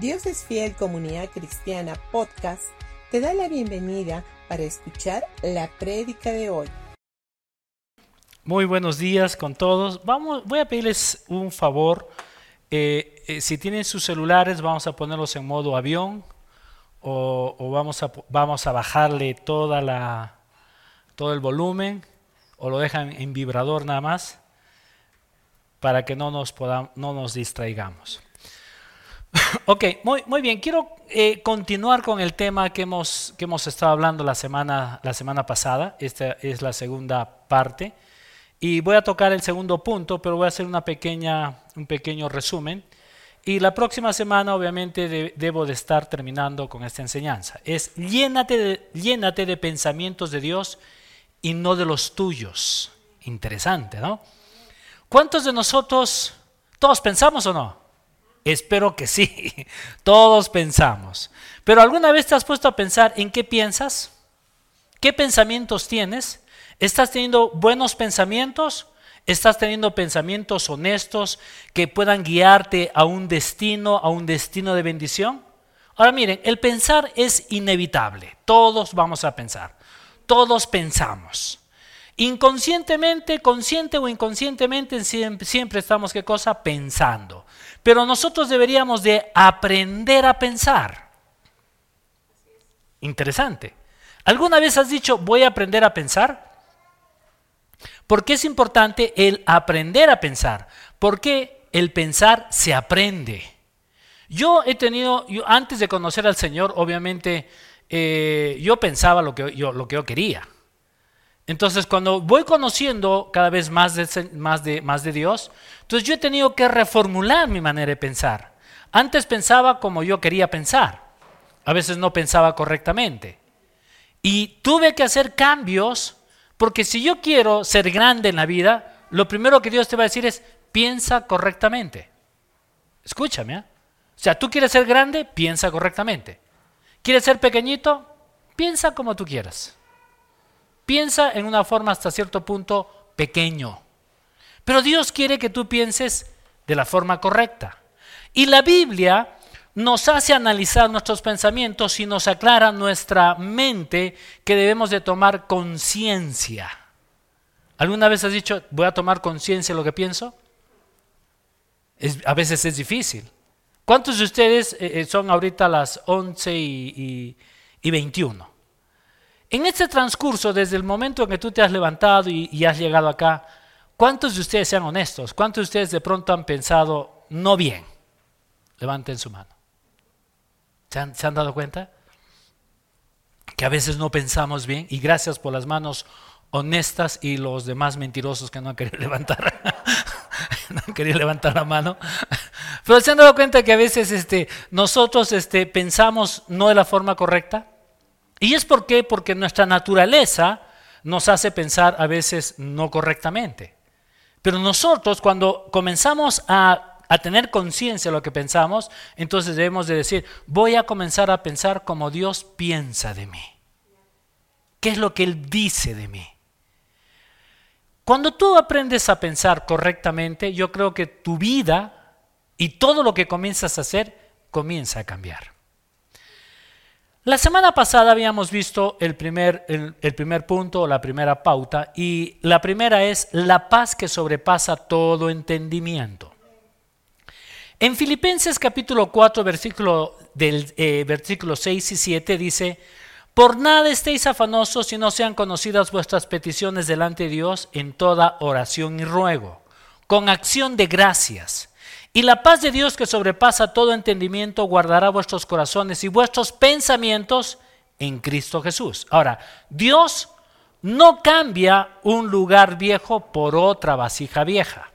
Dios es Fiel Comunidad Cristiana Podcast te da la bienvenida para escuchar la prédica de hoy. Muy buenos días con todos. Vamos, voy a pedirles un favor. Eh, eh, si tienen sus celulares, vamos a ponerlos en modo avión o, o vamos, a, vamos a bajarle toda la, todo el volumen o lo dejan en vibrador nada más para que no nos, podamos, no nos distraigamos. ok, muy, muy bien. Quiero eh, continuar con el tema que hemos, que hemos estado hablando la semana, la semana pasada. Esta es la segunda parte. Y voy a tocar el segundo punto, pero voy a hacer una pequeña, un pequeño resumen. Y la próxima semana, obviamente, de, debo de estar terminando con esta enseñanza. Es llénate de, llénate de pensamientos de Dios y no de los tuyos. Interesante, ¿no? ¿Cuántos de nosotros, todos pensamos o no? Espero que sí, todos pensamos. Pero ¿alguna vez te has puesto a pensar en qué piensas? ¿Qué pensamientos tienes? ¿Estás teniendo buenos pensamientos? ¿Estás teniendo pensamientos honestos que puedan guiarte a un destino, a un destino de bendición? Ahora miren, el pensar es inevitable. Todos vamos a pensar. Todos pensamos. Inconscientemente, consciente o inconscientemente, siempre, estamos, ¿qué cosa? Pensando. Pero nosotros deberíamos de aprender a pensar. Interesante. ¿Alguna vez has dicho, voy a aprender a pensar? Porque es importante el aprender a pensar. Porque el pensar se aprende. Yo he tenido, yo, antes de conocer al Señor, obviamente, eh, yo pensaba lo que yo quería. Entonces, cuando voy conociendo cada vez más de, más, de, más de Dios, entonces yo he tenido que reformular mi manera de pensar. Antes pensaba como yo quería pensar. A veces no pensaba correctamente. Y tuve que hacer cambios porque si yo quiero ser grande en la vida, lo primero que Dios te va a decir es, piensa correctamente. Escúchame. ¿eh? O sea, tú quieres ser grande, piensa correctamente. ¿Quieres ser pequeñito? Piensa como tú quieras. Piensa en una forma hasta cierto punto pequeño. Pero Dios quiere que tú pienses de la forma correcta. Y la Biblia nos hace analizar nuestros pensamientos y nos aclara nuestra mente que debemos de tomar conciencia. ¿Alguna vez has dicho, voy a tomar conciencia de lo que pienso? a veces es difícil. ¿Cuántos de ustedes eh, eh, son ahorita las 11 y, y, y 21? En este transcurso, desde el momento en que tú te has levantado y, has llegado acá, ¿cuántos de ustedes sean honestos? ¿Cuántos de ustedes de pronto han pensado no bien? Levanten su mano. ¿Se han, ¿Se han, dado cuenta? Que a veces no pensamos bien y gracias por las manos honestas y los demás mentirosos que no han querido levantar. no han querido levantar la mano. Pero se han dado cuenta que a veces este, nosotros este, pensamos no de la forma correcta. ¿Y es por qué? Porque nuestra naturaleza nos hace pensar a veces no correctamente. Pero nosotros cuando comenzamos a, a tener conciencia de lo que pensamos, entonces debemos de decir, voy a comenzar a pensar como Dios piensa de mí. ¿Qué es lo que Él dice de mí? Cuando tú aprendes a pensar correctamente, yo creo que tu vida y todo lo que comienzas a hacer comienza a cambiar. La semana pasada habíamos visto el primer, el, primer punto, la primera pauta, y la primera es la paz que sobrepasa todo entendimiento. En Filipenses capítulo 4, versículo, del, eh, versículo 6 y 7 dice, por nada estéis afanosos si no sean conocidas vuestras peticiones delante de Dios en toda oración y ruego, con acción de gracias. Y la paz de Dios que sobrepasa todo entendimiento guardará vuestros corazones y vuestros pensamientos en Cristo Jesús. Ahora, Dios no cambia un lugar viejo por otra vasija vieja.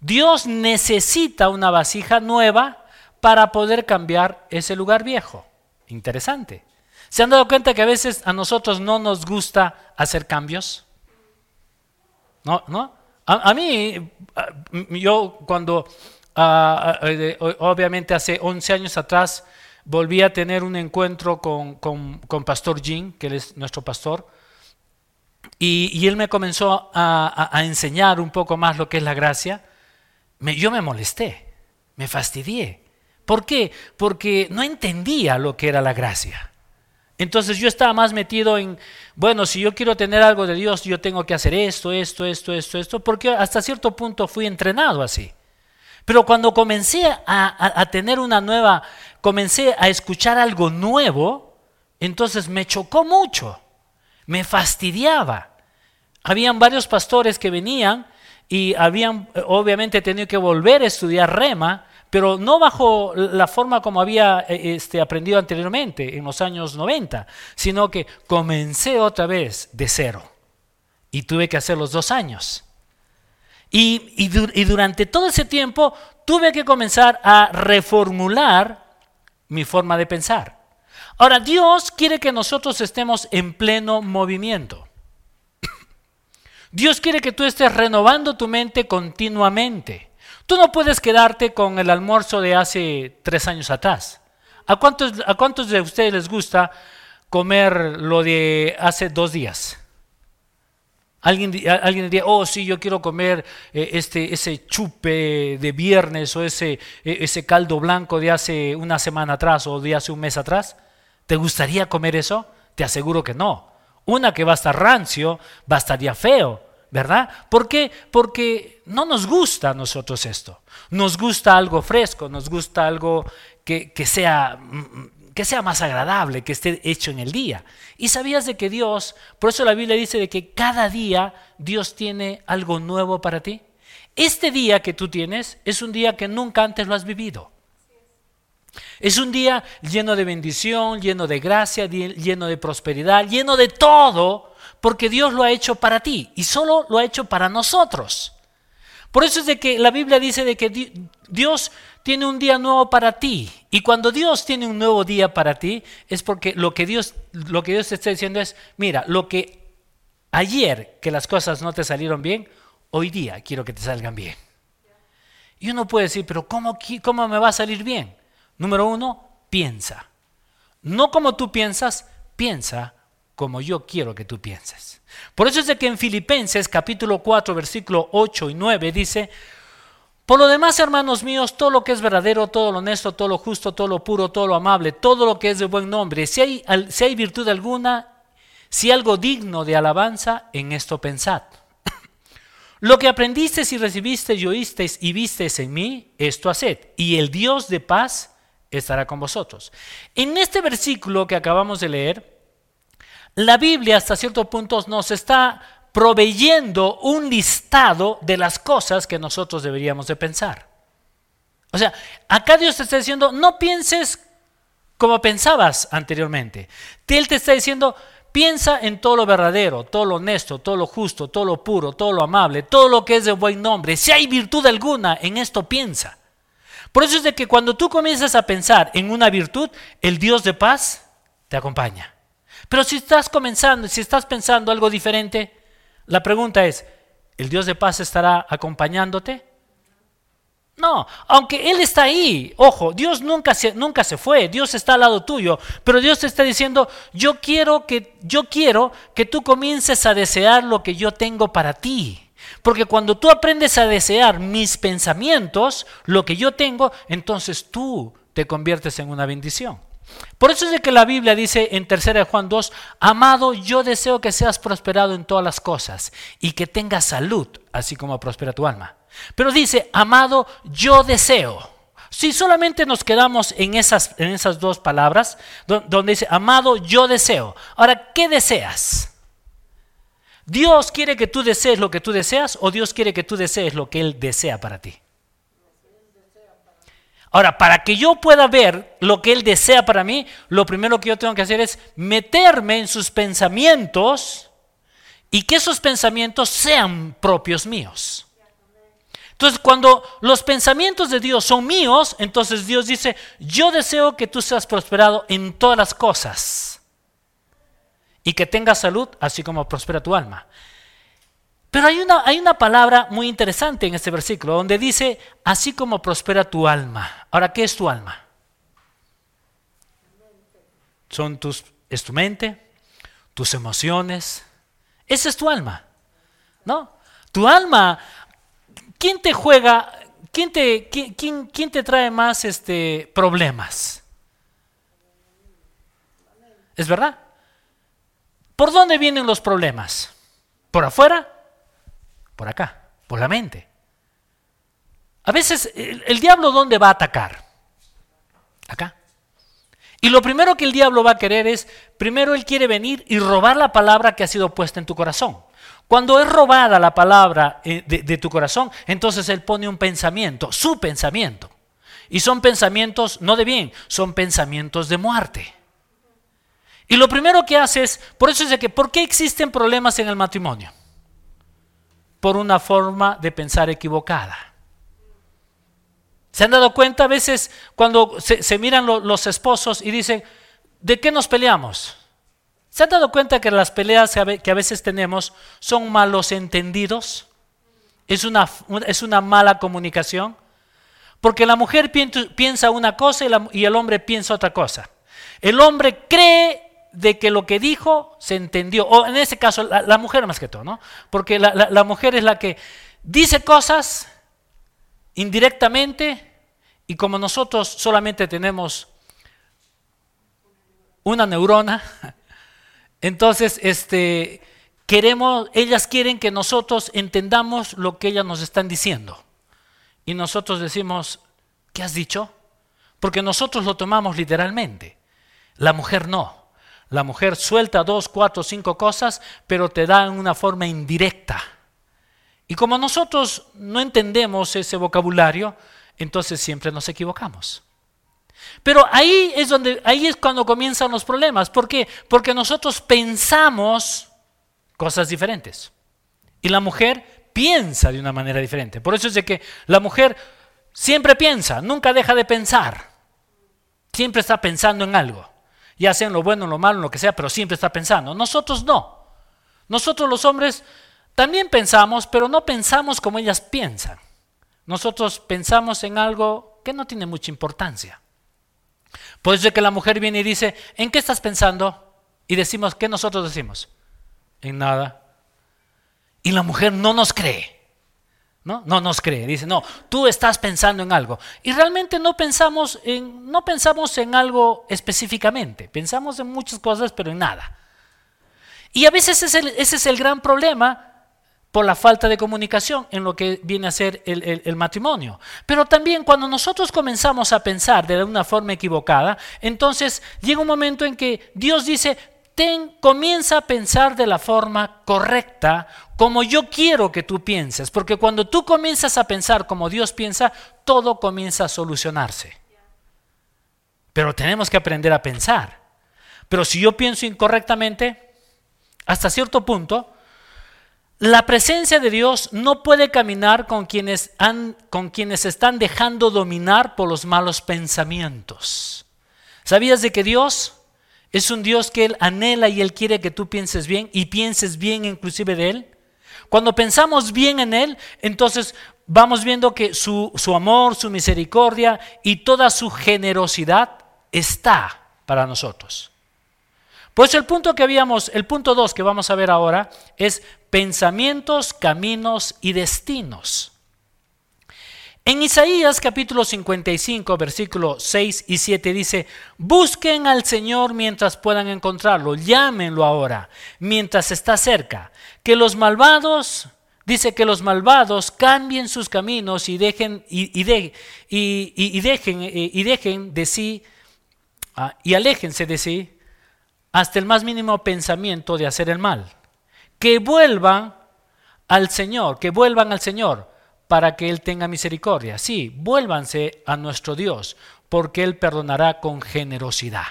Dios necesita una vasija nueva para poder cambiar ese lugar viejo. Interesante. ¿Se han dado cuenta que a veces a nosotros no nos gusta hacer cambios? ¿No? ¿No? A, mí, yo cuando Uh, obviamente hace 11 años atrás volví a tener un encuentro con, con, Pastor Jim, que él es nuestro pastor, y, él me comenzó a, a, enseñar un poco más lo que es la gracia. Yo me molesté, me fastidié, ¿Por qué? Porque no entendía lo que era la gracia. Entonces yo estaba más metido en, bueno, si yo quiero tener algo de Dios, yo tengo que hacer esto, esto, esto, esto, esto, porque hasta cierto punto fui entrenado así. Pero cuando comencé a, tener una nueva, comencé a escuchar algo nuevo, entonces me chocó mucho, me fastidiaba. Habían varios pastores que venían y habían obviamente tenido que volver a estudiar rema, pero no bajo la forma como había eh, este, aprendido anteriormente, en los años 90, sino que comencé otra vez de cero y tuve que hacer los dos años. Y, durante todo ese tiempo tuve que comenzar a reformular mi forma de pensar. Ahora, Dios quiere que nosotros estemos en pleno movimiento. Dios quiere que tú estés renovando tu mente continuamente. Tú no puedes quedarte con el almuerzo de hace tres años atrás. ¿A cuántos, a cuántos de ustedes les gusta comer lo de hace dos días? Alguien, diría, oh, sí, yo quiero comer eh, este, ese chupe de viernes o ese, e, ese caldo blanco de hace una semana atrás o de hace un mes atrás. ¿Te gustaría comer eso? Te aseguro que no. Una que va a estar rancio, va a estar ya feo, ¿verdad? ¿Por qué? Porque no nos gusta a nosotros esto. Nos gusta algo fresco, nos gusta algo que, que sea mm, mm, que sea más agradable, que esté hecho en el día. Y sabías de que Dios, por eso la Biblia dice de que cada día Dios tiene algo nuevo para ti. Este día que tú tienes es un día que nunca antes lo has vivido. Es un día lleno de bendición, lleno de gracia, lleno de prosperidad, lleno de todo, porque Dios lo ha hecho para ti y solo lo ha hecho para nosotros. Por eso es de que la Biblia dice de que Dios tiene un día nuevo para ti. Y cuando Dios tiene un nuevo día para ti, es porque lo que Dios, lo que Dios te está diciendo es, mira, lo que ayer que las cosas no te salieron bien, hoy día quiero que te salgan bien. Y uno puede decir, pero ¿cómo, cómo me va a salir bien? Número uno, piensa. No como tú piensas, piensa como yo quiero que tú pienses. Por eso es de que en Filipenses capítulo 4, versículo 8 y 9 dice, por lo demás, hermanos míos, todo lo que es verdadero, todo lo honesto, todo lo justo, todo lo puro, todo lo amable, todo lo que es de buen nombre, si hay, si hay virtud alguna, si algo digno de alabanza, en esto pensad. lo que aprendisteis y recibisteis y oísteis y visteis en mí, esto haced, y el Dios de paz estará con vosotros. En este versículo que acabamos de leer, la Biblia hasta cierto punto nos está proveyendo un listado de las cosas que nosotros deberíamos de pensar. O sea, acá Dios te está diciendo, no pienses como pensabas anteriormente. Él te está diciendo, piensa en todo lo verdadero, todo lo honesto, todo lo justo, todo lo puro, todo lo amable, todo lo que es de buen nombre. Si hay virtud alguna, en esto piensa. Por eso es de que cuando tú comienzas a pensar en una virtud, el Dios de paz te acompaña. Pero si estás comenzando, si estás pensando algo diferente, la pregunta es, ¿el Dios de paz estará acompañándote? No, aunque Él está ahí, ojo, Dios nunca se, nunca se fue, Dios está al lado tuyo, pero Dios te está diciendo, yo quiero que, yo quiero que tú comiences a desear lo que yo tengo para ti. Porque cuando tú aprendes a desear mis pensamientos, lo que yo tengo, entonces tú te conviertes en una bendición. Por eso es de que la Biblia dice en 3 Juan 2, amado, yo deseo que seas prosperado en todas las cosas y que tengas salud, así como prospera tu alma. Pero dice, amado, yo deseo. Si solamente nos quedamos en esas, en esas dos palabras, donde dice, amado, yo deseo. Ahora, ¿qué deseas? ¿Dios quiere que tú desees lo que tú deseas o Dios quiere que tú desees lo que Él desea para ti? Ahora, para que yo pueda ver lo que Él desea para mí, lo primero que yo tengo que hacer es meterme en sus pensamientos y que esos pensamientos sean propios míos. Entonces, cuando los pensamientos de Dios son míos, entonces Dios dice, yo deseo que tú seas prosperado en todas las cosas y que tengas salud, así como prospera tu alma. Pero hay una, hay una palabra muy interesante en este versículo donde dice, así como prospera tu alma. Ahora, ¿qué es tu alma? Son tus, es tu mente, tus emociones. Esa es tu alma, ¿no? Tu alma, ¿quién te juega, ¿quién te, quién, quién te trae más este, problemas? ¿Es verdad? ¿Por dónde vienen los problemas? ¿Por afuera? Por acá, por la mente. A veces, el, diablo ¿dónde va a atacar? Acá. Y lo primero que el diablo va a querer es, primero él quiere venir y robar la palabra que ha sido puesta en tu corazón. Cuando es robada la palabra eh, de, tu corazón, entonces Él pone un pensamiento, su pensamiento. Y son pensamientos no de bien, son pensamientos de muerte. Y lo primero que hace es, por eso es de que, ¿por qué existen problemas en el matrimonio? Por una forma de pensar equivocada. ¿Se han dado cuenta a veces cuando se, miran los esposos y dicen, ¿de qué nos peleamos? ¿Se han dado cuenta que las peleas que a veces tenemos son malos entendidos? ¿Es una, es una mala comunicación? Porque la mujer piensa una cosa y, el hombre piensa otra cosa. El hombre cree de que lo que dijo se entendió, o en ese caso la, mujer más que todo, ¿no? Porque la mujer es la que dice cosas indirectamente y como nosotros solamente tenemos una neurona, entonces, este, queremos, ellas quieren que nosotros entendamos lo que ellas nos están diciendo. Y nosotros decimos, ¿qué has dicho? Porque nosotros lo tomamos literalmente. La mujer no. La mujer suelta dos, cuatro, cinco cosas, pero te da en una forma indirecta. Y como nosotros no entendemos ese vocabulario, entonces siempre nos equivocamos. Pero ahí es donde ahí es cuando comienzan los problemas, ¿por qué? Porque nosotros pensamos cosas diferentes. Y la mujer piensa de una manera diferente. Por eso es de que la mujer siempre piensa, nunca deja de pensar. Siempre está pensando en algo. Ya sea en lo bueno, en lo malo, en lo que sea, pero siempre está pensando. Nosotros no. Nosotros los hombres también pensamos, pero no pensamos como ellas piensan. Nosotros pensamos en algo que no tiene mucha importancia. Puede ser que la mujer viene y dice, ¿en qué estás pensando? Y decimos, ¿qué nosotros decimos? En nada. Y la mujer no nos cree. ¿No? No nos cree. Dice, no, tú estás pensando en algo. Y realmente no pensamos en, no pensamos en algo específicamente. Pensamos en muchas cosas, pero en nada. Y a veces ese es el gran problema por la falta de comunicación en lo que viene a ser el, matrimonio. Pero también cuando nosotros comenzamos a pensar de una forma equivocada, entonces llega un momento en que Dios dice, ten, comienza a pensar de la forma correcta, como yo quiero que tú pienses, porque cuando tú comienzas a pensar como Dios piensa, todo comienza a solucionarse. Pero tenemos que aprender a pensar. Pero si yo pienso incorrectamente, hasta cierto punto, la presencia de Dios no puede caminar con quienes, han, con quienes están dejando dominar por los malos pensamientos. ¿Sabías de que Dios es un Dios que Él anhela y Él quiere que tú pienses bien y pienses bien inclusive de Él? Cuando pensamos bien en Él, entonces vamos viendo que su, su amor, su misericordia y toda su generosidad está para nosotros. Pues el punto que habíamos, el punto 2 que vamos a ver ahora es pensamientos, caminos y destinos. En Isaías capítulo 55, versículo 6 y 7 dice, busquen al Señor mientras puedan encontrarlo, llámenlo ahora, mientras está cerca, que los malvados, dice que los malvados cambien sus caminos y dejen, y, dejen, eh, y dejen de sí, ah, y aléjense de sí, hasta el más mínimo pensamiento de hacer el mal. Que vuelvan al Señor, que vuelvan al Señor para que Él tenga misericordia. Sí, vuélvanse a nuestro Dios, porque Él perdonará con generosidad.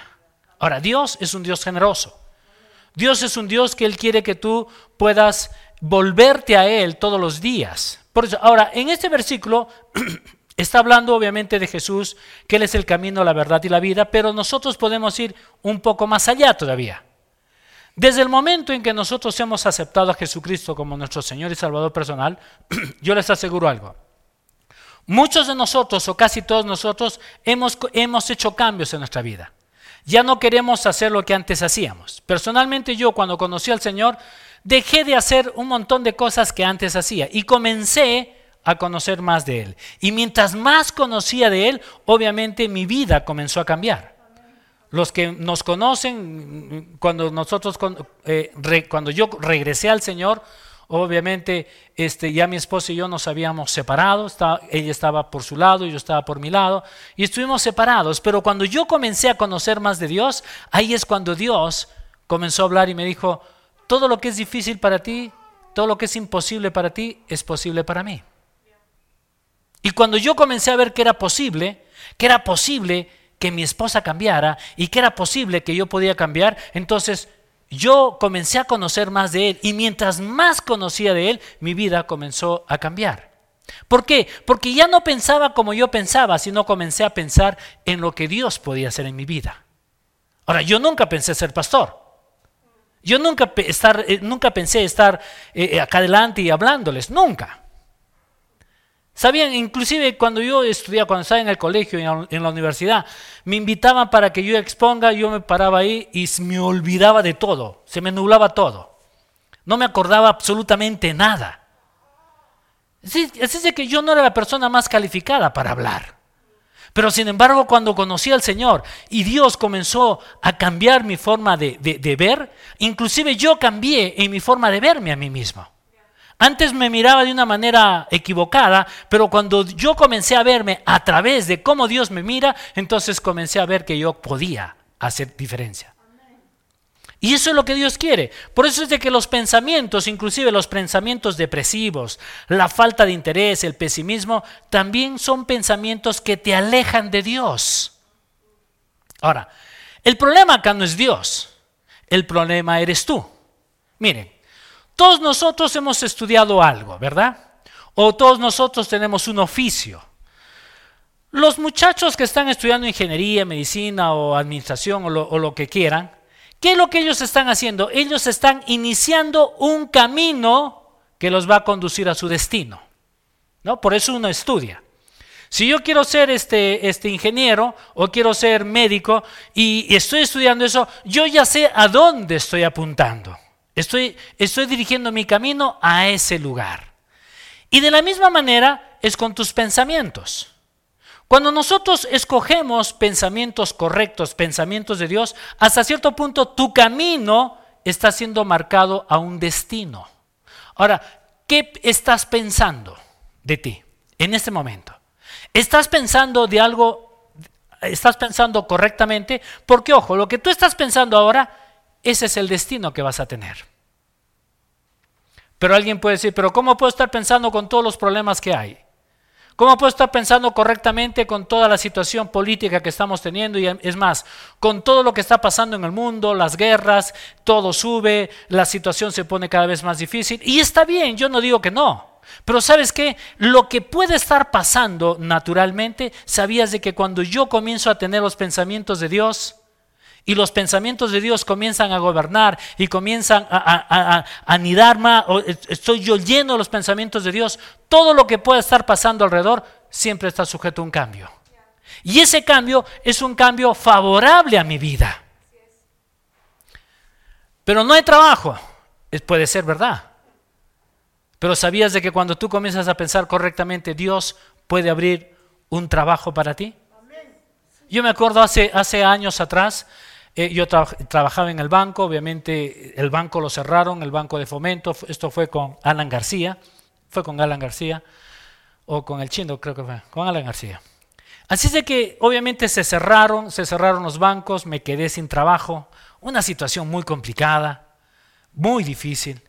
Ahora, Dios es un Dios generoso. Dios es un Dios que Él quiere que tú puedas volverte a Él todos los días. Por eso, ahora, en este versículo está hablando obviamente de Jesús, que Él es el camino, la verdad y la vida, pero nosotros podemos ir un poco más allá todavía. Desde el momento en que nosotros hemos aceptado a Jesucristo como nuestro Señor y Salvador personal, yo les aseguro algo. Muchos de nosotros, o casi todos nosotros, hemos, hemos hecho cambios en nuestra vida. Ya no queremos hacer lo que antes hacíamos. Personalmente yo, cuando conocí al Señor, dejé de hacer un montón de cosas que antes hacía y comencé a conocer más de Él. Y mientras más conocía de Él, obviamente mi vida comenzó a cambiar. Los que nos conocen, cuando nosotros, eh, cuando yo regresé al Señor, obviamente este, ya mi esposa y yo nos habíamos separado, ella estaba por su lado yo estaba por mi lado, y estuvimos separados, pero cuando yo comencé a conocer más de Dios, ahí es cuando Dios comenzó a hablar y me dijo, todo lo que es difícil para ti, todo lo que es imposible para ti, es posible para mí. Y cuando yo comencé a ver que era posible, que era posible que mi esposa cambiara y que era posible que yo podía cambiar, entonces yo comencé a conocer más de Él y mientras más conocía de Él, mi vida comenzó a cambiar. ¿Por qué? Porque ya no pensaba como yo pensaba, sino comencé a pensar en lo que Dios podía hacer en mi vida. Ahora, yo nunca pensé ser pastor. Yo nunca, estar, eh, nunca pensé estar eh, eh, acá adelante y hablándoles, nunca. Sabían, inclusive cuando yo estudiaba, cuando estaba en el colegio, en la, universidad, me invitaban para que yo exponga, yo me paraba ahí y me olvidaba de todo, se me nublaba todo. No me acordaba absolutamente nada. Así, es que yo no era la persona más calificada para hablar. Pero sin embargo, cuando conocí al Señor y Dios comenzó a cambiar mi forma de, de ver, inclusive yo cambié en mi forma de verme a mí mismo. Antes me miraba de una manera equivocada, pero cuando yo comencé a verme a través de cómo Dios me mira, entonces comencé a ver que yo podía hacer diferencia. Y eso es lo que Dios quiere. Por eso es de que los pensamientos, inclusive los pensamientos depresivos, la falta de interés, el pesimismo, también son pensamientos que te alejan de Dios. Ahora, el problema acá no es Dios, el problema eres tú. Miren, todos nosotros hemos estudiado algo, ¿verdad? O todos nosotros tenemos un oficio. Los muchachos que están estudiando ingeniería, medicina o administración o lo, que quieran, ¿qué es lo que ellos están haciendo? Ellos están iniciando un camino que los va a conducir a su destino. ¿no? Por eso uno estudia. Si yo quiero ser este, este ingeniero o quiero ser médico y estoy estudiando eso, yo ya sé a dónde estoy apuntando. Estoy, dirigiendo mi camino a ese lugar. Y de la misma manera es con tus pensamientos. Cuando nosotros escogemos pensamientos correctos, pensamientos de Dios, hasta cierto punto tu camino está siendo marcado a un destino. Ahora, ¿qué estás pensando de ti en este momento? ¿Estás pensando de algo, estás pensando correctamente? Porque, ojo, lo que tú estás pensando ahora ese es el destino que vas a tener. Pero alguien puede decir, pero ¿cómo puedo estar pensando con todos los problemas que hay? ¿Cómo puedo estar pensando correctamente con toda la situación política que estamos teniendo? Y es más, con todo lo que está pasando en el mundo, las guerras, todo sube, la situación se pone cada vez más difícil. Y está bien, yo no digo que no. Pero sabes qué, lo que puede estar pasando naturalmente, sabías de que cuando yo comienzo a tener los pensamientos de Dios, y los pensamientos de Dios comienzan a gobernar y comienzan a, anidar más, estoy yo lleno de los pensamientos de Dios, todo lo que pueda estar pasando alrededor siempre está sujeto a un cambio. Y ese cambio es un cambio favorable a mi vida. Pero no hay trabajo, puede ser verdad. Pero sabías de que cuando tú comienzas a pensar correctamente, Dios puede abrir un trabajo para ti. Yo me acuerdo hace años atrás, eh, yo trabajaba en el banco, obviamente el banco lo cerraron, el banco de fomento, esto fue con Alan García, fue con Alan García, o con el Chindo creo que fue, con Alan García. Así es que obviamente se cerraron, se cerraron los bancos, me quedé sin trabajo, una situación muy complicada, muy difícil.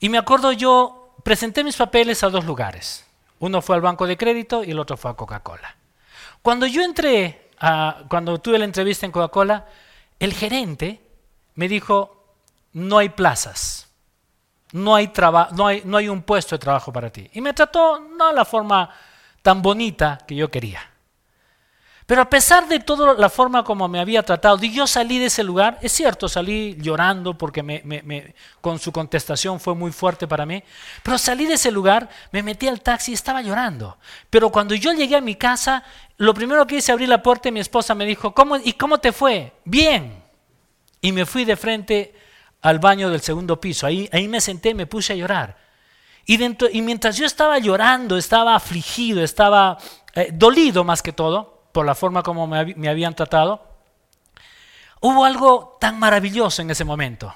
Y me acuerdo yo, presenté mis papeles a dos lugares. Uno fue al banco de crédito y el otro fue a Coca-Cola. Cuando yo entré, cuando tuve la entrevista en Coca-Cola, el gerente me dijo, no hay plazas, no hay, no no hay un puesto de trabajo para ti. Y me trató no de la forma tan bonita que yo quería. Pero a pesar de toda la forma como me había tratado, y yo salí de ese lugar, es cierto, salí llorando porque me, con su contestación fue muy fuerte para mí, pero salí de ese lugar, me metí al taxi y estaba llorando. Pero cuando yo llegué a mi casa, lo primero que hice, abrí la puerta y mi esposa me dijo, ¿cómo, ¿y cómo te fue? Bien. Y me fui de frente al baño del segundo piso, ahí, me senté me puse a llorar. Y, dentro, y mientras yo estaba llorando, estaba afligido, estaba eh, dolido más que todo por la forma como me, me habían tratado, hubo algo tan maravilloso en ese momento.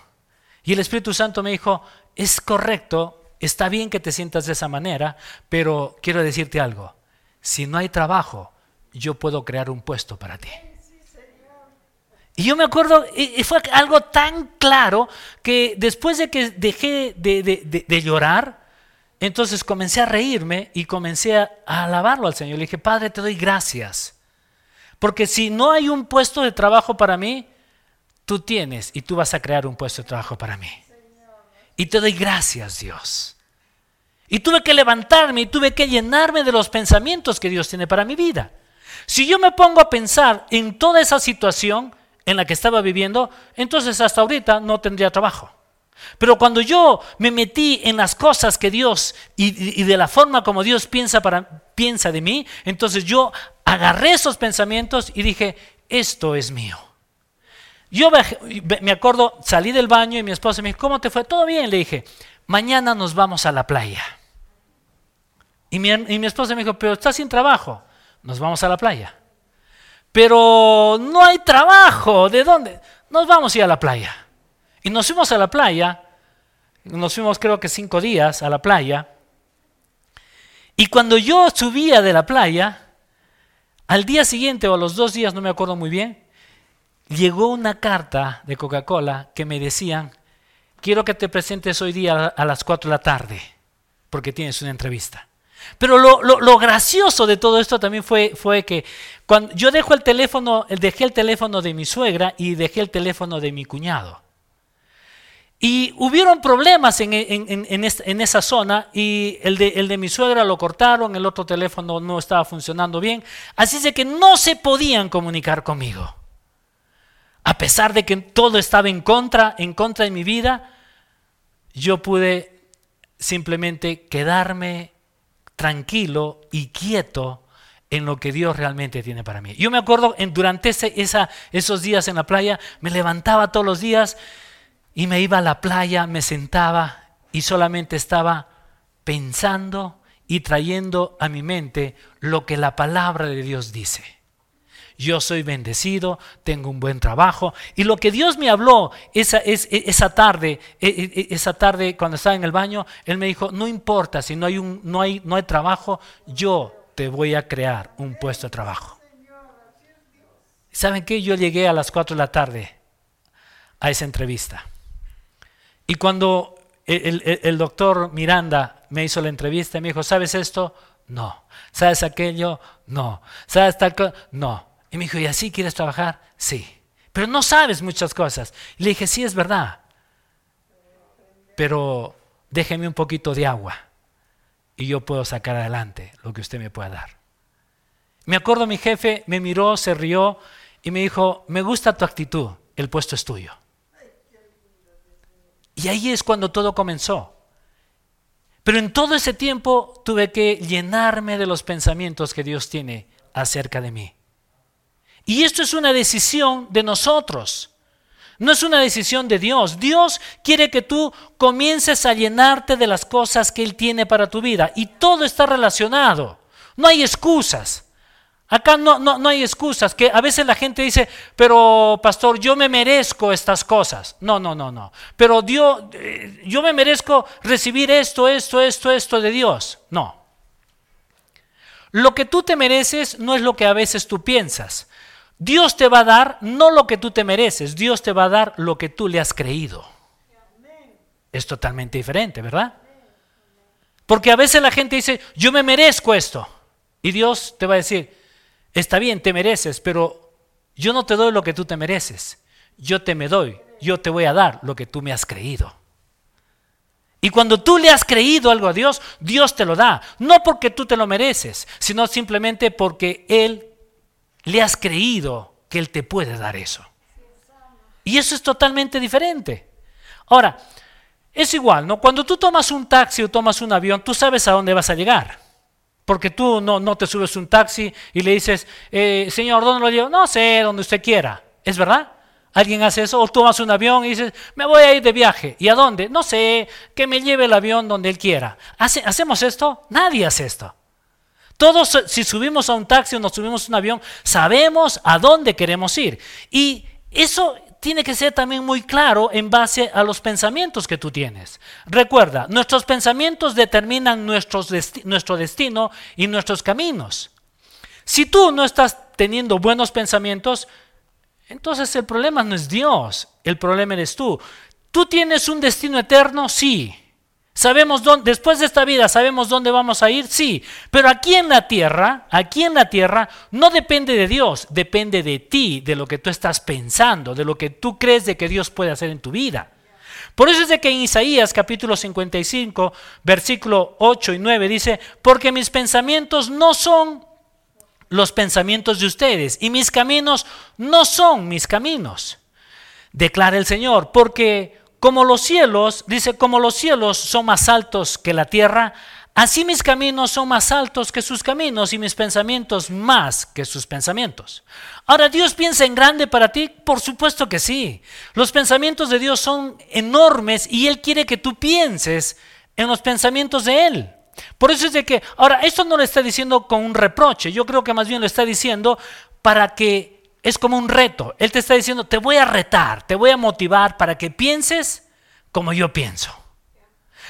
Y el Espíritu Santo me dijo, es correcto, está bien que te sientas de esa manera, pero quiero decirte algo, si no hay trabajo, yo puedo crear un puesto para ti. Y yo me acuerdo, y fue algo tan claro que después de que dejé de, llorar, entonces comencé a reírme y comencé a, alabarlo al Señor. Le dije, Padre, te doy gracias. Porque si no hay un puesto de trabajo para mí, tú tienes y tú vas a crear un puesto de trabajo para mí. Y te doy gracias, Dios. Y tuve que levantarme y tuve que llenarme de los pensamientos que Dios tiene para mi vida. Si yo me pongo a pensar en toda esa situación en la que estaba viviendo, entonces hasta ahorita no tendría trabajo. Pero cuando yo me metí en las cosas que Dios y, de la forma como Dios piensa, para, piensa de mí, entonces yo agarré esos pensamientos y dije, esto es mío. Yo me acuerdo, salí del baño y mi esposa me dijo, ¿cómo te fue? Todo bien, le dije, mañana nos vamos a la playa. Y mi, y mi esposa me dijo, pero estás sin trabajo nos vamos a la playa. Pero no hay trabajo, ¿de dónde? Nos vamos a ir a la playa. Y nos fuimos a la playa, nos fuimos creo que cinco días a la playa. Y cuando yo subía de la playa, al día siguiente o a los dos días, no me acuerdo muy bien, llegó una carta de Coca-Cola que me decían, quiero que te presentes hoy día a las cuatro de la tarde, porque tienes una entrevista. Pero lo, gracioso de todo esto también fue, fue que cuando yo dejo el teléfono, dejé el teléfono de mi suegra y dejé el teléfono de mi cuñado. Y hubieron problemas en, en, esa zona y el de, el de, mi suegra lo cortaron, el otro teléfono no estaba funcionando bien. Así de que no se podían comunicar conmigo. A pesar de que todo estaba en contra, en contra de mi vida, yo pude simplemente quedarme tranquilo y quieto en lo que Dios realmente tiene para mí. Yo me acuerdo en, durante esa, esos días en la playa, me levantaba todos los días y me iba a la playa, me sentaba y solamente estaba pensando y trayendo a mi mente lo que la palabra de Dios dice yo soy bendecido, tengo un buen trabajo. Y lo que Dios me habló esa, esa tarde, e, e, e, esa tarde cuando estaba en el baño, Él me dijo, no importa si no hay, no hay, no hay trabajo, yo te voy a crear un puesto de trabajo. ¿Saben qué? Yo llegué a las 4 de la tarde a esa entrevista. Y cuando el, doctor Miranda me hizo la entrevista, me dijo, ¿sabes esto? No. ¿Sabes aquello? No. ¿Sabes tal cosa? No. Y me dijo, ¿y así quieres trabajar? Sí. Pero no sabes muchas cosas. Y le dije, sí, es verdad. Pero déjeme un poquito de agua y yo puedo sacar adelante lo que usted me pueda dar. Me acuerdo mi jefe me miró, se rió y me dijo, me gusta tu actitud, el puesto es tuyo. Y ahí es cuando todo comenzó. Pero en todo ese tiempo tuve que llenarme de los pensamientos que Dios tiene acerca de mí. Y esto es una decisión de nosotros. No es una decisión de Dios. Dios quiere que tú comiences a llenarte de las cosas que Él tiene para tu vida. Y todo está relacionado. No hay excusas. Acá no, no, hay excusas. Que a veces la gente dice, pero pastor, yo me merezco estas cosas. No, no, no, no. Pero Dios, eh, yo me merezco recibir esto, esto, esto, esto de Dios. No. Lo que tú te mereces no es lo que a veces tú piensas. Dios te va a dar no lo que tú te mereces, Dios te va a dar lo que tú le has creído. Es totalmente diferente, ¿verdad? Porque a veces la gente dice, yo me merezco esto. Y Dios te va a decir, está bien, te mereces, pero yo no te doy lo que tú te mereces. Yo te me doy, yo te voy a dar lo que tú me has creído. Y cuando tú le has creído algo a Dios, Dios te lo da. No porque tú te lo mereces, sino simplemente porque Él le has creído que Él te puede dar eso. Y eso es totalmente diferente. Ahora, es igual, ¿no? Cuando tú tomas un taxi o tomas un avión, tú sabes a dónde vas a llegar. Porque tú no, no te subes un taxi y le dices, eh, señor, ¿dónde lo llevo? No sé, donde usted quiera. ¿Es verdad? ¿Alguien hace eso? O tomas un avión y dices, me voy a ir de viaje. ¿Y a dónde? No sé, que me lleve el avión donde él quiera. ¿Hacemos esto? Nadie hace esto. Todos, si subimos a un taxi o nos subimos a un avión, sabemos a dónde queremos ir. Y eso tiene que ser también muy claro en base a los pensamientos que tú tienes. Recuerda, nuestros pensamientos determinan nuestro destino y nuestros caminos. Si tú no estás teniendo buenos pensamientos, entonces el problema no es Dios, el problema eres tú. ¿Tú tienes un destino eterno? Sí. ¿Sabemos dónde, después de esta vida, sabemos dónde vamos a ir? Sí. Pero aquí en la tierra, aquí en la tierra, no depende de Dios, depende de ti, de lo que tú estás pensando, de lo que tú crees de que Dios puede hacer en tu vida. Por eso es de que en Isaías capítulo 55, versículo 8 y 9 dice, porque mis pensamientos no son los pensamientos de ustedes y mis caminos no son mis caminos, declara el Señor, porque como los cielos, dice, como los cielos son más altos que la tierra, así mis caminos son más altos que sus caminos y mis pensamientos más que sus pensamientos. Ahora, ¿Dios piensa en grande para ti? Por supuesto que sí. Los pensamientos de Dios son enormes y Él quiere que tú pienses en los pensamientos de Él. Por eso es de que, ahora, esto no lo está diciendo con un reproche, yo creo que más bien lo está diciendo para que es como un reto. Él te está diciendo, te voy a retar, te voy a motivar para que pienses como yo pienso.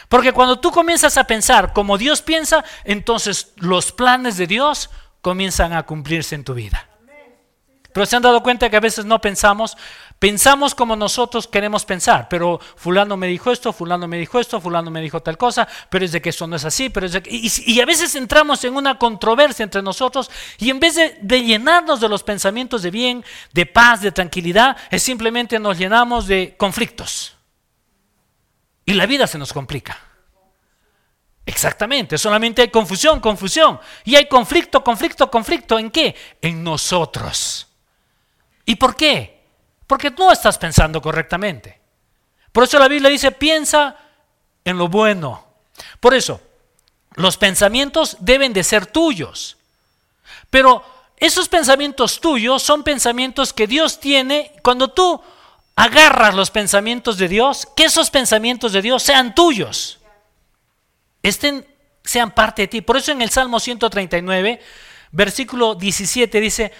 Porque cuando tú comienzas a pensar como Dios piensa, entonces los planes de Dios comienzan a cumplirse en tu vida. Pero se han dado cuenta que a veces no pensamos, pensamos como nosotros queremos pensar, pero fulano me dijo esto, fulano me dijo esto, fulano me dijo tal cosa, pero es de que eso no es así, pero es de que, y, a veces entramos en una controversia entre nosotros y en vez de, de llenarnos de los pensamientos de bien, de paz, de tranquilidad, es simplemente nos llenamos de conflictos. Y la vida se nos complica. Exactamente, solamente hay confusión, confusión. Y hay conflicto, conflicto, conflicto. ¿En qué? En nosotros. ¿Y por qué? Porque no estás pensando correctamente. Por eso la Biblia dice, piensa en lo bueno. Por eso, los pensamientos deben de ser tuyos. Pero esos pensamientos tuyos son pensamientos que Dios tiene cuando tú agarras los pensamientos de Dios, que esos pensamientos de Dios sean tuyos. Estén, sean parte de ti. Por eso en el Salmo 139, versículo 17 dice,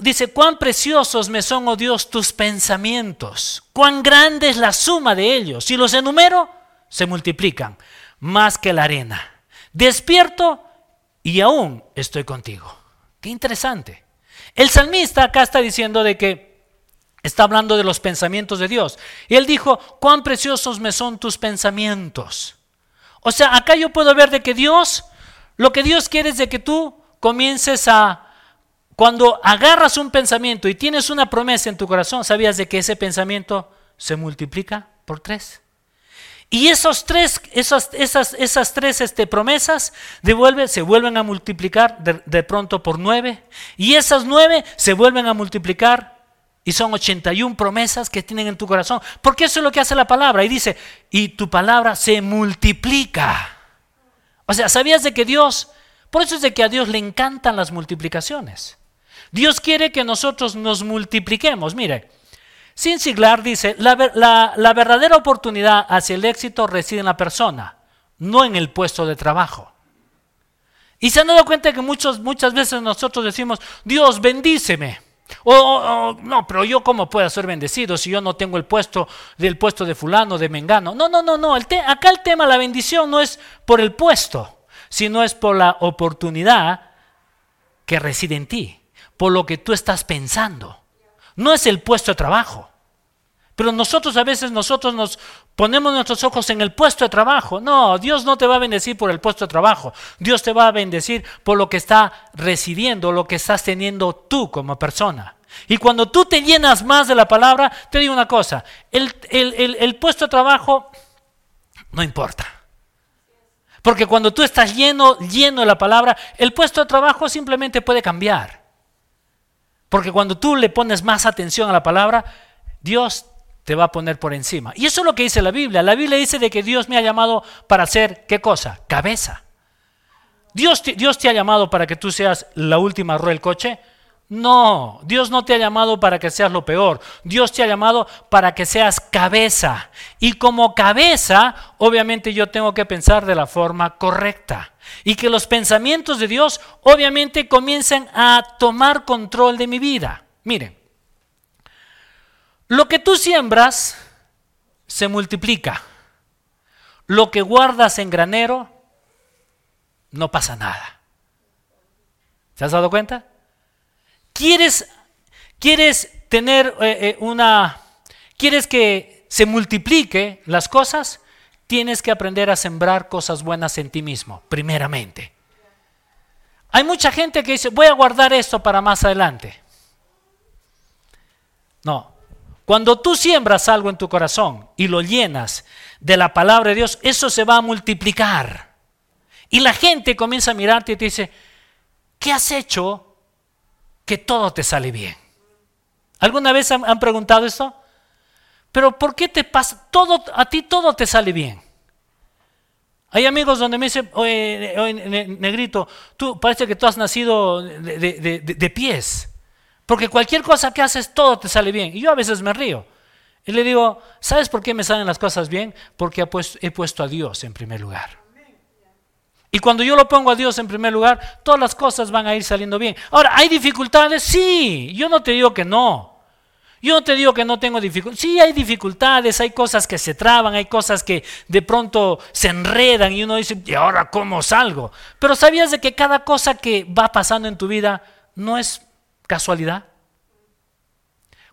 dice, cuán preciosos me son, oh Dios, tus pensamientos, cuán grande es la suma de ellos. Si los enumero, se multiplican más que la arena. Despierto y aún estoy contigo. Qué interesante. El salmista acá está diciendo de que está hablando de los pensamientos de Dios. Y él dijo, cuán preciosos me son tus pensamientos. O sea, acá yo puedo ver de que Dios, lo que Dios quiere es de que tú comiences a cuando agarras un pensamiento y tienes una promesa en tu corazón, ¿sabías de que ese pensamiento se multiplica por tres? Y esos tres, esas, esas, esas tres este, promesas se vuelven a multiplicar de, de, pronto por nueve. Y esas nueve se vuelven a multiplicar y son 81 promesas que tienen en tu corazón. Porque eso es lo que hace la palabra. Y dice, y tu palabra se multiplica. O sea, ¿sabías de que Dios, por eso es de que a Dios le encantan las multiplicaciones? Dios quiere que nosotros nos multipliquemos. Mire, Sin Siglar dice, la, verdadera oportunidad hacia el éxito reside en la persona, no en el puesto de trabajo. Y se han dado cuenta que muchos, muchas veces nosotros decimos, Dios, bendíceme. O, no, pero yo cómo puedo ser bendecido si yo no tengo el puesto del puesto de fulano, de mengano. No, no, no, no. acá el tema, la bendición no es por el puesto, sino es por la oportunidad que reside en ti por lo que tú estás pensando. No es el puesto de trabajo. Pero nosotros a veces nosotros nos ponemos nuestros ojos en el puesto de trabajo. No, Dios no te va a bendecir por el puesto de trabajo. Dios te va a bendecir por lo que está residiendo, lo que estás teniendo tú como persona. Y cuando tú te llenas más de la palabra, te digo una cosa, el, el puesto de trabajo no importa. Porque cuando tú estás lleno, lleno de la palabra, el puesto de trabajo simplemente puede cambiar. Porque cuando tú le pones más atención a la palabra, Dios te va a poner por encima. Y eso es lo que dice la Biblia. La Biblia dice de que Dios me ha llamado para ser, ¿qué cosa? Cabeza. Dios te, Dios te ha llamado para que tú seas la última rueda del coche. No, Dios no te ha llamado para que seas lo peor. Dios te ha llamado para que seas cabeza. Y como cabeza, obviamente yo tengo que pensar de la forma correcta. Y que los pensamientos de Dios obviamente comiencen a tomar control de mi vida. Miren, lo que tú siembras se multiplica. Lo que guardas en granero, no pasa nada. ¿Se has dado cuenta? ¿Quieres, quieres tener eh, eh, una... ¿Quieres que se multiplique las cosas? Tienes que aprender a sembrar cosas buenas en ti mismo, primeramente. Hay mucha gente que dice, voy a guardar esto para más adelante. No, cuando tú siembras algo en tu corazón y lo llenas de la palabra de Dios, eso se va a multiplicar. Y la gente comienza a mirarte y te dice, ¿qué has hecho que todo te sale bien? ¿Alguna vez han, preguntado esto? Pero ¿por qué te pasa? Todo, a ti todo te sale bien. Hay amigos donde me dicen, oye, negrito, tú parece que tú has nacido de pies. Porque cualquier cosa que haces, todo te sale bien. Y yo a veces me río. Y le digo, ¿sabes por qué me salen las cosas bien? Porque he puesto a Dios en primer lugar. Y cuando yo lo pongo a Dios en primer lugar, todas las cosas van a ir saliendo bien. Ahora, ¿hay dificultades? Sí, yo no te digo que no. Yo no te digo que no tengo dificultades. Sí, hay dificultades, hay cosas que se traban, hay cosas que de pronto se enredan y uno dice, ¿y ahora cómo salgo? Pero ¿sabías de que cada cosa que va pasando en tu vida no es ¿Casualidad?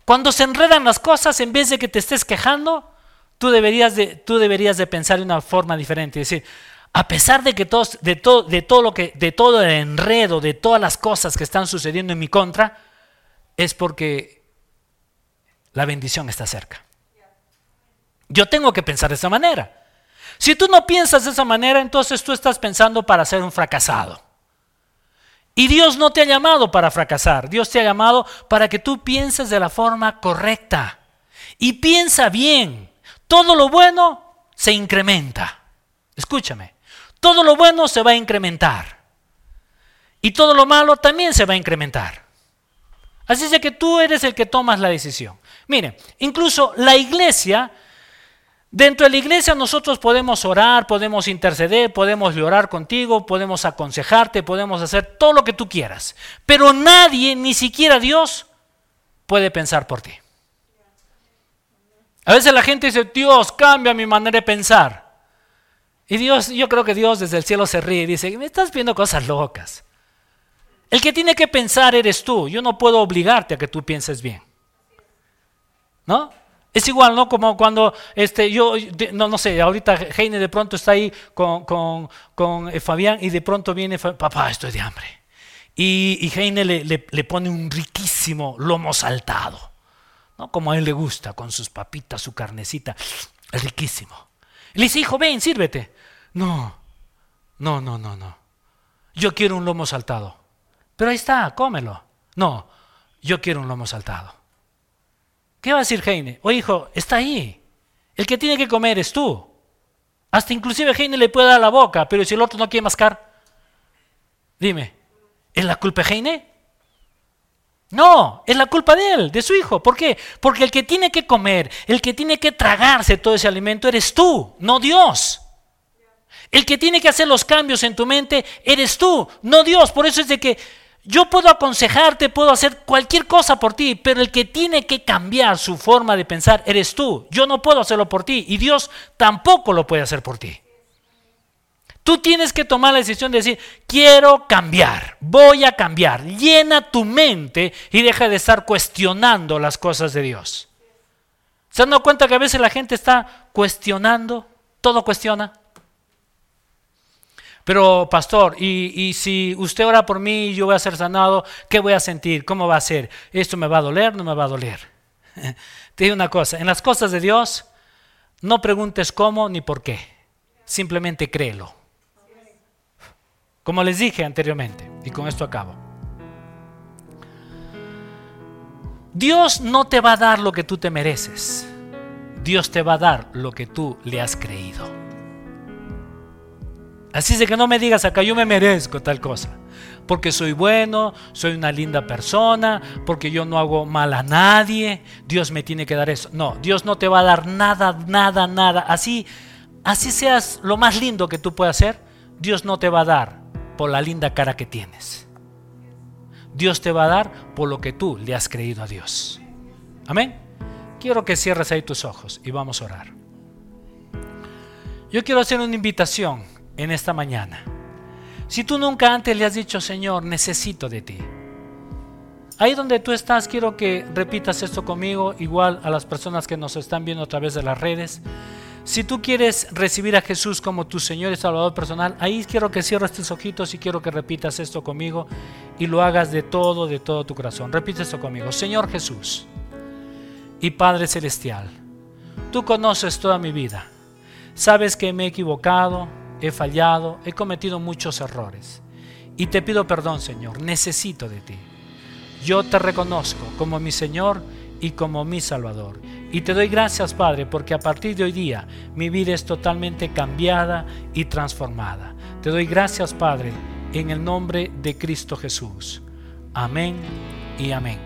Cuando se enredan las cosas, en vez de que te estés quejando, tú deberías de, tú deberías de pensar de una forma diferente. Es decir, a pesar de que todos, de, todo, de, todo lo que, de todo el enredo, de todas las cosas que están sucediendo en mi contra, es porque la bendición está cerca. Yo tengo que pensar de esa manera. Si tú no piensas de esa manera, entonces tú estás pensando para ser un fracasado. Y Dios no te ha llamado para fracasar, Dios te ha llamado para que tú pienses de la forma correcta. Y piensa bien, todo lo bueno se incrementa. Escúchame, todo lo bueno se va a incrementar. Y todo lo malo también se va a incrementar. Así es que tú eres el que tomas la decisión. Mire, incluso la iglesia Dentro de la iglesia nosotros podemos orar, podemos interceder, podemos llorar contigo, podemos aconsejarte, podemos hacer todo lo que tú quieras. Pero nadie, ni siquiera Dios, puede pensar por ti. A veces la gente dice, Dios, cambia mi manera de pensar. Y Dios, yo creo que Dios desde el cielo se ríe y dice, me estás viendo cosas locas. El que tiene que pensar eres tú. Yo no puedo obligarte a que tú pienses bien. ¿No? Es igual, ¿no? Como cuando este, yo, no, no sé, ahorita Heine de pronto está ahí con, con, eh, Fabián y de pronto viene, papá, estoy de hambre. Y, y Heine le, le, pone un riquísimo lomo saltado, ¿no? Como a él le gusta, con sus papitas, su carnecita, riquísimo. Le dice, hijo, ven, sírvete. No, no, no, no, no. Yo quiero un lomo saltado. Pero ahí está, cómelo. No, yo quiero un lomo saltado. ¿Qué va a decir Heine? Oye, hijo, está ahí. El que tiene que comer es tú. Hasta inclusive Heine le puede dar la boca, pero si el otro no quiere mascar, dime, ¿es la culpa de Heine? No, es la culpa de él, de su hijo. ¿Por qué? Porque el que tiene que comer, el que tiene que tragarse todo ese alimento eres tú, no Dios. El que tiene que hacer los cambios en tu mente eres tú, no Dios. Por eso es de que yo puedo aconsejarte, puedo hacer cualquier cosa por ti, pero el que tiene que cambiar su forma de pensar eres tú. Yo no puedo hacerlo por ti y Dios tampoco lo puede hacer por ti. Tú tienes que tomar la decisión de decir, quiero cambiar, voy a cambiar. Llena tu mente y deja de estar cuestionando las cosas de Dios. ¿Se han dado cuenta que a veces la gente está cuestionando? Todo cuestiona. Pero, pastor, y, si usted ora por mí y yo voy a ser sanado, ¿qué voy a sentir? ¿Cómo va a ser? ¿Esto me va a doler? ¿No me va a doler? Te digo una cosa, en las cosas de Dios, no preguntes cómo ni por qué, simplemente créelo. Como les dije anteriormente, y con esto acabo. Dios no te va a dar lo que tú te mereces. Dios te va a dar lo que tú le has creído. Así es de que no me digas acá, yo me merezco tal cosa. porque soy bueno, soy una linda persona, porque yo no hago mal a nadie, Dios me tiene que dar eso. No, Dios no te va a dar nada, nada, nada. Así, así seas lo más lindo que tú puedas ser, Dios no te va a dar por la linda cara que tienes. Dios te va a dar por lo que tú le has creído a Dios. Amén. Quiero que cierres ahí tus ojos y vamos a orar. Yo quiero hacer una invitación en esta mañana. Si tú nunca antes le has dicho, Señor, necesito de ti. Ahí donde tú estás, quiero que repitas esto conmigo, igual a las personas que nos están viendo a través de las redes. Si tú quieres recibir a Jesús como tu Señor y Salvador personal, ahí quiero que cierres tus ojitos y quiero que repitas esto conmigo y lo hagas de todo, de todo tu corazón. Repite esto conmigo. Señor Jesús y Padre Celestial, tú conoces toda mi vida. Sabes que me he equivocado, he fallado, he cometido muchos errores. Y te pido perdón, Señor, necesito de ti. Yo te reconozco como mi Señor y como mi Salvador. Y te doy gracias, Padre, porque a partir de hoy día mi vida es totalmente cambiada y transformada. Te doy gracias, Padre, en el nombre de Cristo Jesús. Amén y amén.